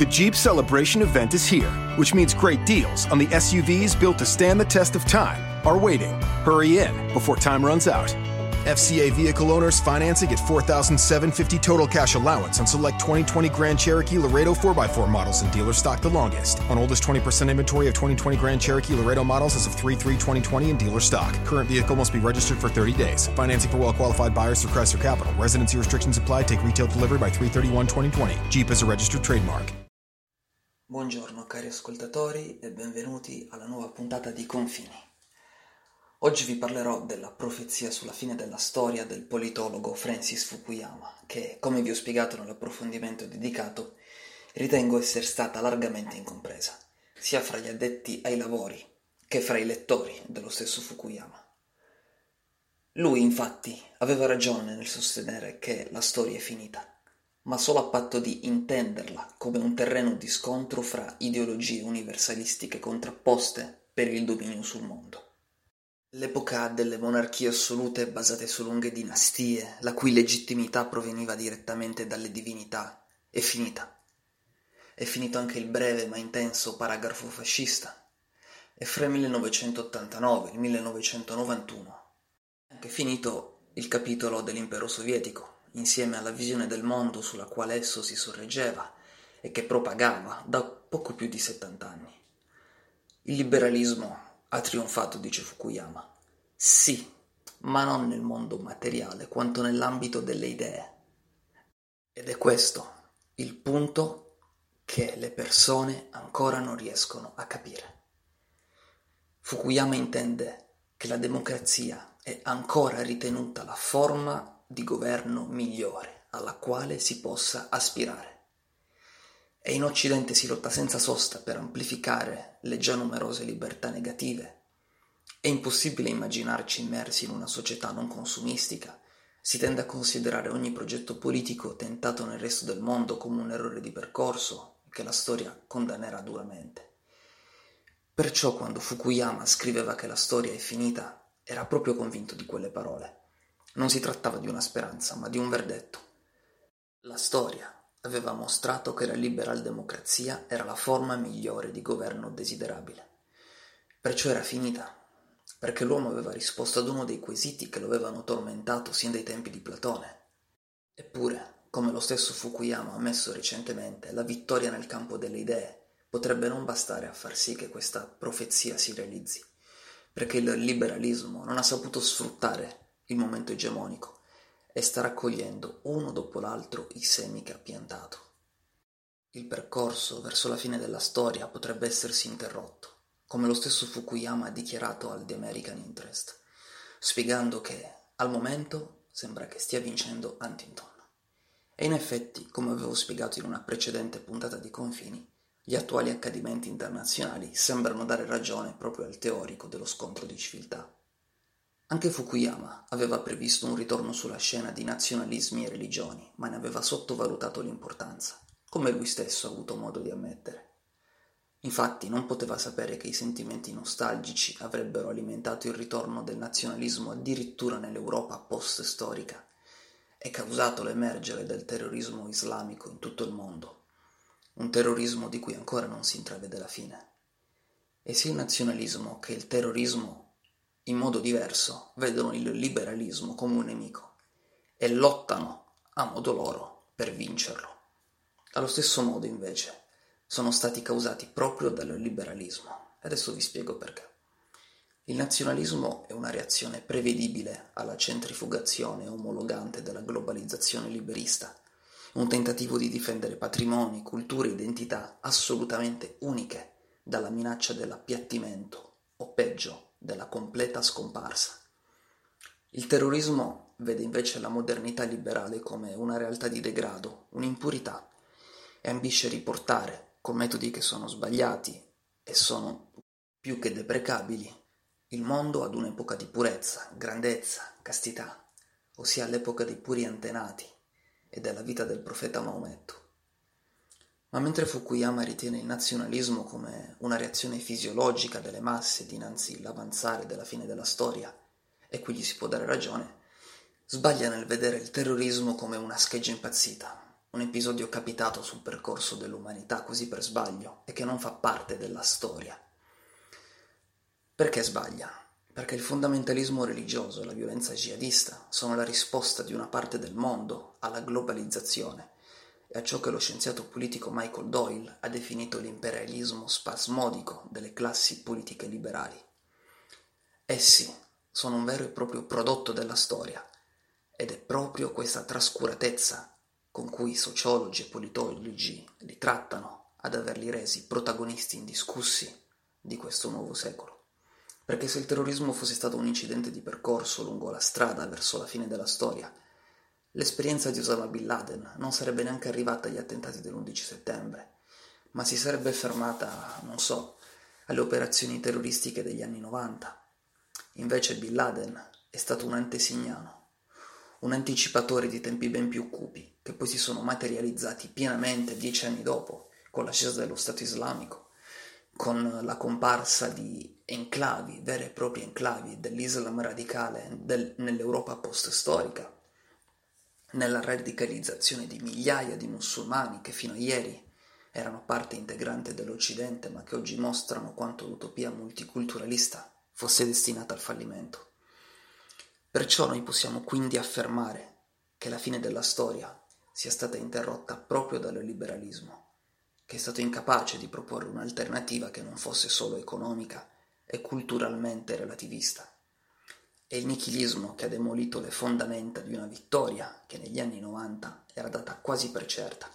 The Jeep Celebration event is here, which means great deals on the SUVs built to stand the test of time are waiting. Hurry in before time runs out. FCA vehicle owners financing at 4750 total cash allowance on select 2020 Grand Cherokee Laredo 4x4 models and dealer stock the longest. On oldest 20% inventory of 2020 Grand Cherokee Laredo models as of 3 3 2020 in dealer stock. Current vehicle must be registered for 30 days. Financing for well qualified buyers through Chrysler Capital. Residency restrictions apply. Take retail delivery by 331 2020. Jeep is a registered trademark. Buongiorno cari ascoltatori e benvenuti alla nuova puntata di Confini. Oggi vi parlerò della profezia sulla fine della storia del politologo Francis Fukuyama, che, come vi ho spiegato nell'approfondimento dedicato, ritengo essere stata largamente incompresa, sia fra gli addetti ai lavori che fra i lettori dello stesso Fukuyama. Lui, infatti, aveva ragione nel sostenere che la storia è finita, ma solo a patto di intenderla come un terreno di scontro fra ideologie universalistiche contrapposte per il dominio sul mondo. L'epoca delle monarchie assolute basate su lunghe dinastie, la cui legittimità proveniva direttamente dalle divinità, è finita. È finito anche il breve ma intenso paragrafo fascista. E fra il 1989 e il 1991 è anche finito il capitolo dell'impero sovietico, insieme alla visione del mondo sulla quale esso si sorreggeva e che propagava da poco più di 70 anni. Il liberalismo ha trionfato, dice Fukuyama. Sì, ma non nel mondo materiale, quanto nell'ambito delle idee. Ed è questo il punto che le persone ancora non riescono a capire. Fukuyama intende che la democrazia è ancora ritenuta la forma di governo migliore alla quale si possa aspirare. E in Occidente si lotta senza sosta per amplificare le già numerose libertà negative. È impossibile immaginarci immersi in una società non consumistica. Si tende a considerare ogni progetto politico tentato nel resto del mondo come un errore di percorso che la storia condannerà duramente. Perciò quando Fukuyama scriveva che la storia è finita, era proprio convinto di quelle parole. Non si trattava di una speranza, ma di un verdetto. La storia aveva mostrato che la liberal-democrazia era la forma migliore di governo desiderabile. Perciò era finita, perché l'uomo aveva risposto ad uno dei quesiti che lo avevano tormentato sin dai tempi di Platone. Eppure, come lo stesso Fukuyama ha ammesso recentemente, la vittoria nel campo delle idee potrebbe non bastare a far sì che questa profezia si realizzi, perché il liberalismo non ha saputo sfruttare il momento egemonico e sta raccogliendo uno dopo l'altro i semi che ha piantato. Il percorso verso la fine della storia potrebbe essersi interrotto, come lo stesso Fukuyama ha dichiarato al The American Interest, spiegando che al momento sembra che stia vincendo Huntington. E in effetti, come avevo spiegato in una precedente puntata di Confini, gli attuali accadimenti internazionali sembrano dare ragione proprio al teorico dello scontro di civiltà. Anche Fukuyama aveva previsto un ritorno sulla scena di nazionalismi e religioni, ma ne aveva sottovalutato l'importanza, come lui stesso ha avuto modo di ammettere. Infatti non poteva sapere che i sentimenti nostalgici avrebbero alimentato il ritorno del nazionalismo addirittura nell'Europa post-storica e causato l'emergere del terrorismo islamico in tutto il mondo, un terrorismo di cui ancora non si intravede la fine. E sia il nazionalismo che il terrorismo in modo diverso, vedono il liberalismo come un nemico e lottano a modo loro per vincerlo. Allo stesso modo, invece, sono stati causati proprio dal liberalismo. Adesso vi spiego perché. Il nazionalismo è una reazione prevedibile alla centrifugazione omologante della globalizzazione liberista, un tentativo di difendere patrimoni, culture identità assolutamente uniche dalla minaccia dell'appiattimento o peggio della completa scomparsa. Il terrorismo vede invece la modernità liberale come una realtà di degrado, un'impurità, e ambisce riportare, con metodi che sono sbagliati e sono più che deprecabili, il mondo ad un'epoca di purezza, grandezza, castità, ossia all'epoca dei puri antenati e della vita del profeta Maometto. Ma mentre Fukuyama ritiene il nazionalismo come una reazione fisiologica delle masse dinanzi all'avanzare della fine della storia, e qui gli si può dare ragione, sbaglia nel vedere il terrorismo come una scheggia impazzita, un episodio capitato sul percorso dell'umanità così per sbaglio e che non fa parte della storia. Perché sbaglia? Perché il fondamentalismo religioso e la violenza jihadista sono la risposta di una parte del mondo alla globalizzazione e a ciò che lo scienziato politico Michael Doyle ha definito l'imperialismo spasmodico delle classi politiche liberali. Essi sono un vero e proprio prodotto della storia ed è proprio questa trascuratezza con cui sociologi e politologi li trattano ad averli resi protagonisti indiscussi di questo nuovo secolo. Perché se il terrorismo fosse stato un incidente di percorso lungo la strada verso la fine della storia, l'esperienza di Osama Bin Laden non sarebbe neanche arrivata agli attentati dell'11 settembre, ma si sarebbe fermata, non so, alle operazioni terroristiche degli anni 90. Invece Bin Laden è stato un antesignano, un anticipatore di tempi ben più cupi, che poi si sono materializzati pienamente dieci anni dopo, con l'ascesa dello Stato islamico con la comparsa di enclavi, vere e proprie enclavi dell'Islam radicale del, nell'Europa post-storica, nella radicalizzazione di migliaia di musulmani che fino a ieri erano parte integrante dell'Occidente ma che oggi mostrano quanto l'utopia multiculturalista fosse destinata al fallimento. Perciò noi possiamo quindi affermare che la fine della storia sia stata interrotta proprio dal liberalismo che è stato incapace di proporre un'alternativa che non fosse solo economica e culturalmente relativista. È il nichilismo che ha demolito le fondamenta di una vittoria che negli anni 90 era data quasi per certa,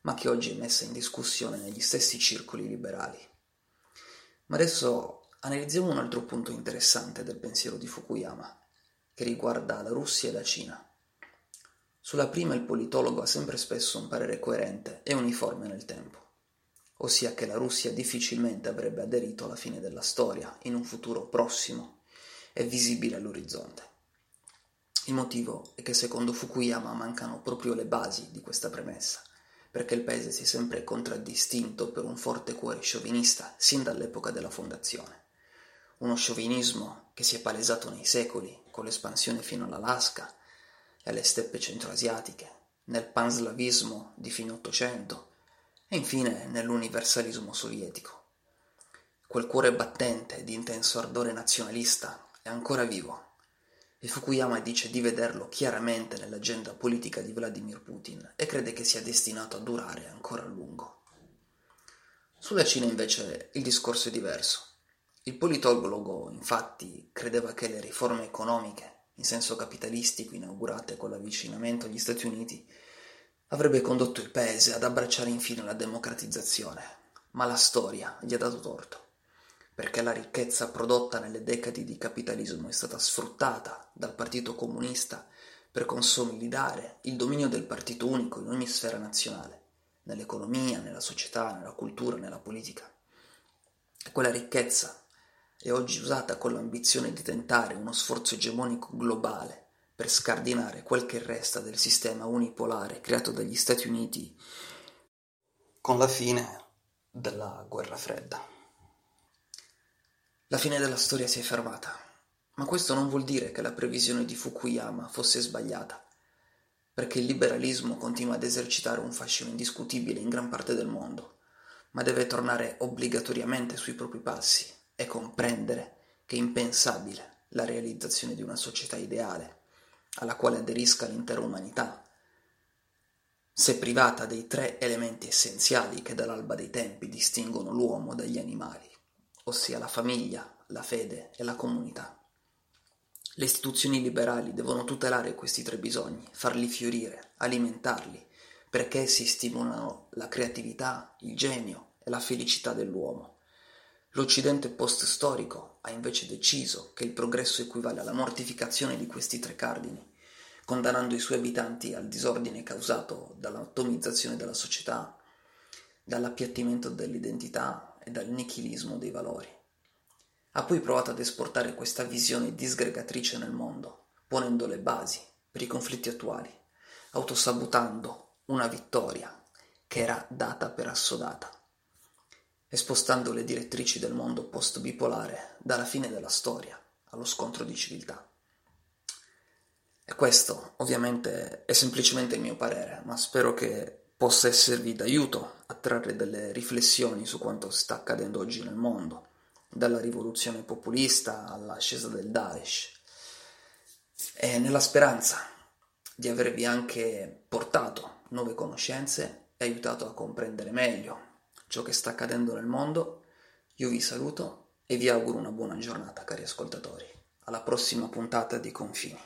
ma che oggi è messa in discussione negli stessi circoli liberali. Ma adesso analizziamo un altro punto interessante del pensiero di Fukuyama, che riguarda la Russia e la Cina. Sulla prima il politologo ha sempre spesso un parere coerente e uniforme nel tempo ossia che la Russia difficilmente avrebbe aderito alla fine della storia in un futuro prossimo e visibile all'orizzonte. Il motivo è che secondo Fukuyama mancano proprio le basi di questa premessa, perché il paese si è sempre contraddistinto per un forte cuore sciovinista sin dall'epoca della fondazione. Uno sciovinismo che si è palesato nei secoli, con l'espansione fino all'Alaska e alle steppe centroasiatiche, nel panslavismo di fine Ottocento, e infine nell'universalismo sovietico. Quel cuore battente di intenso ardore nazionalista è ancora vivo e Fukuyama dice di vederlo chiaramente nell'agenda politica di Vladimir Putin e crede che sia destinato a durare ancora a lungo. Sulla Cina invece il discorso è diverso. Il politologo infatti credeva che le riforme economiche in senso capitalistico inaugurate con l'avvicinamento agli Stati Uniti avrebbe condotto il paese ad abbracciare infine la democratizzazione, ma la storia gli ha dato torto, perché la ricchezza prodotta nelle decadi di capitalismo è stata sfruttata dal Partito Comunista per consolidare il dominio del partito unico in ogni sfera nazionale, nell'economia, nella società, nella cultura, nella politica. Quella ricchezza è oggi usata con l'ambizione di tentare uno sforzo egemonico globale per scardinare quel che resta del sistema unipolare creato dagli Stati Uniti con la fine della guerra fredda. La fine della storia si è fermata, ma questo non vuol dire che la previsione di Fukuyama fosse sbagliata, perché il liberalismo continua ad esercitare un fascino indiscutibile in gran parte del mondo, ma deve tornare obbligatoriamente sui propri passi e comprendere che è impensabile la realizzazione di una società ideale alla quale aderisca l'intera umanità, se privata dei tre elementi essenziali che dall'alba dei tempi distinguono l'uomo dagli animali, ossia la famiglia, la fede e la comunità. Le istituzioni liberali devono tutelare questi tre bisogni, farli fiorire, alimentarli, perché essi stimolano la creatività, il genio e la felicità dell'uomo. L'Occidente post-storico ha invece deciso che il progresso equivale alla mortificazione di questi tre cardini, condannando i suoi abitanti al disordine causato dall'atomizzazione della società, dall'appiattimento dell'identità e dal nichilismo dei valori. Ha poi provato ad esportare questa visione disgregatrice nel mondo, ponendo le basi per i conflitti attuali, autosabotando una vittoria che era data per assodata e spostando le direttrici del mondo post-bipolare dalla fine della storia allo scontro di civiltà. E questo ovviamente è semplicemente il mio parere, ma spero che possa esservi d'aiuto a trarre delle riflessioni su quanto sta accadendo oggi nel mondo, dalla rivoluzione populista all'ascesa del Daesh. E nella speranza di avervi anche portato nuove conoscenze e aiutato a comprendere meglio ciò che sta accadendo nel mondo, io vi saluto e vi auguro una buona giornata, cari ascoltatori. Alla prossima puntata di Confini.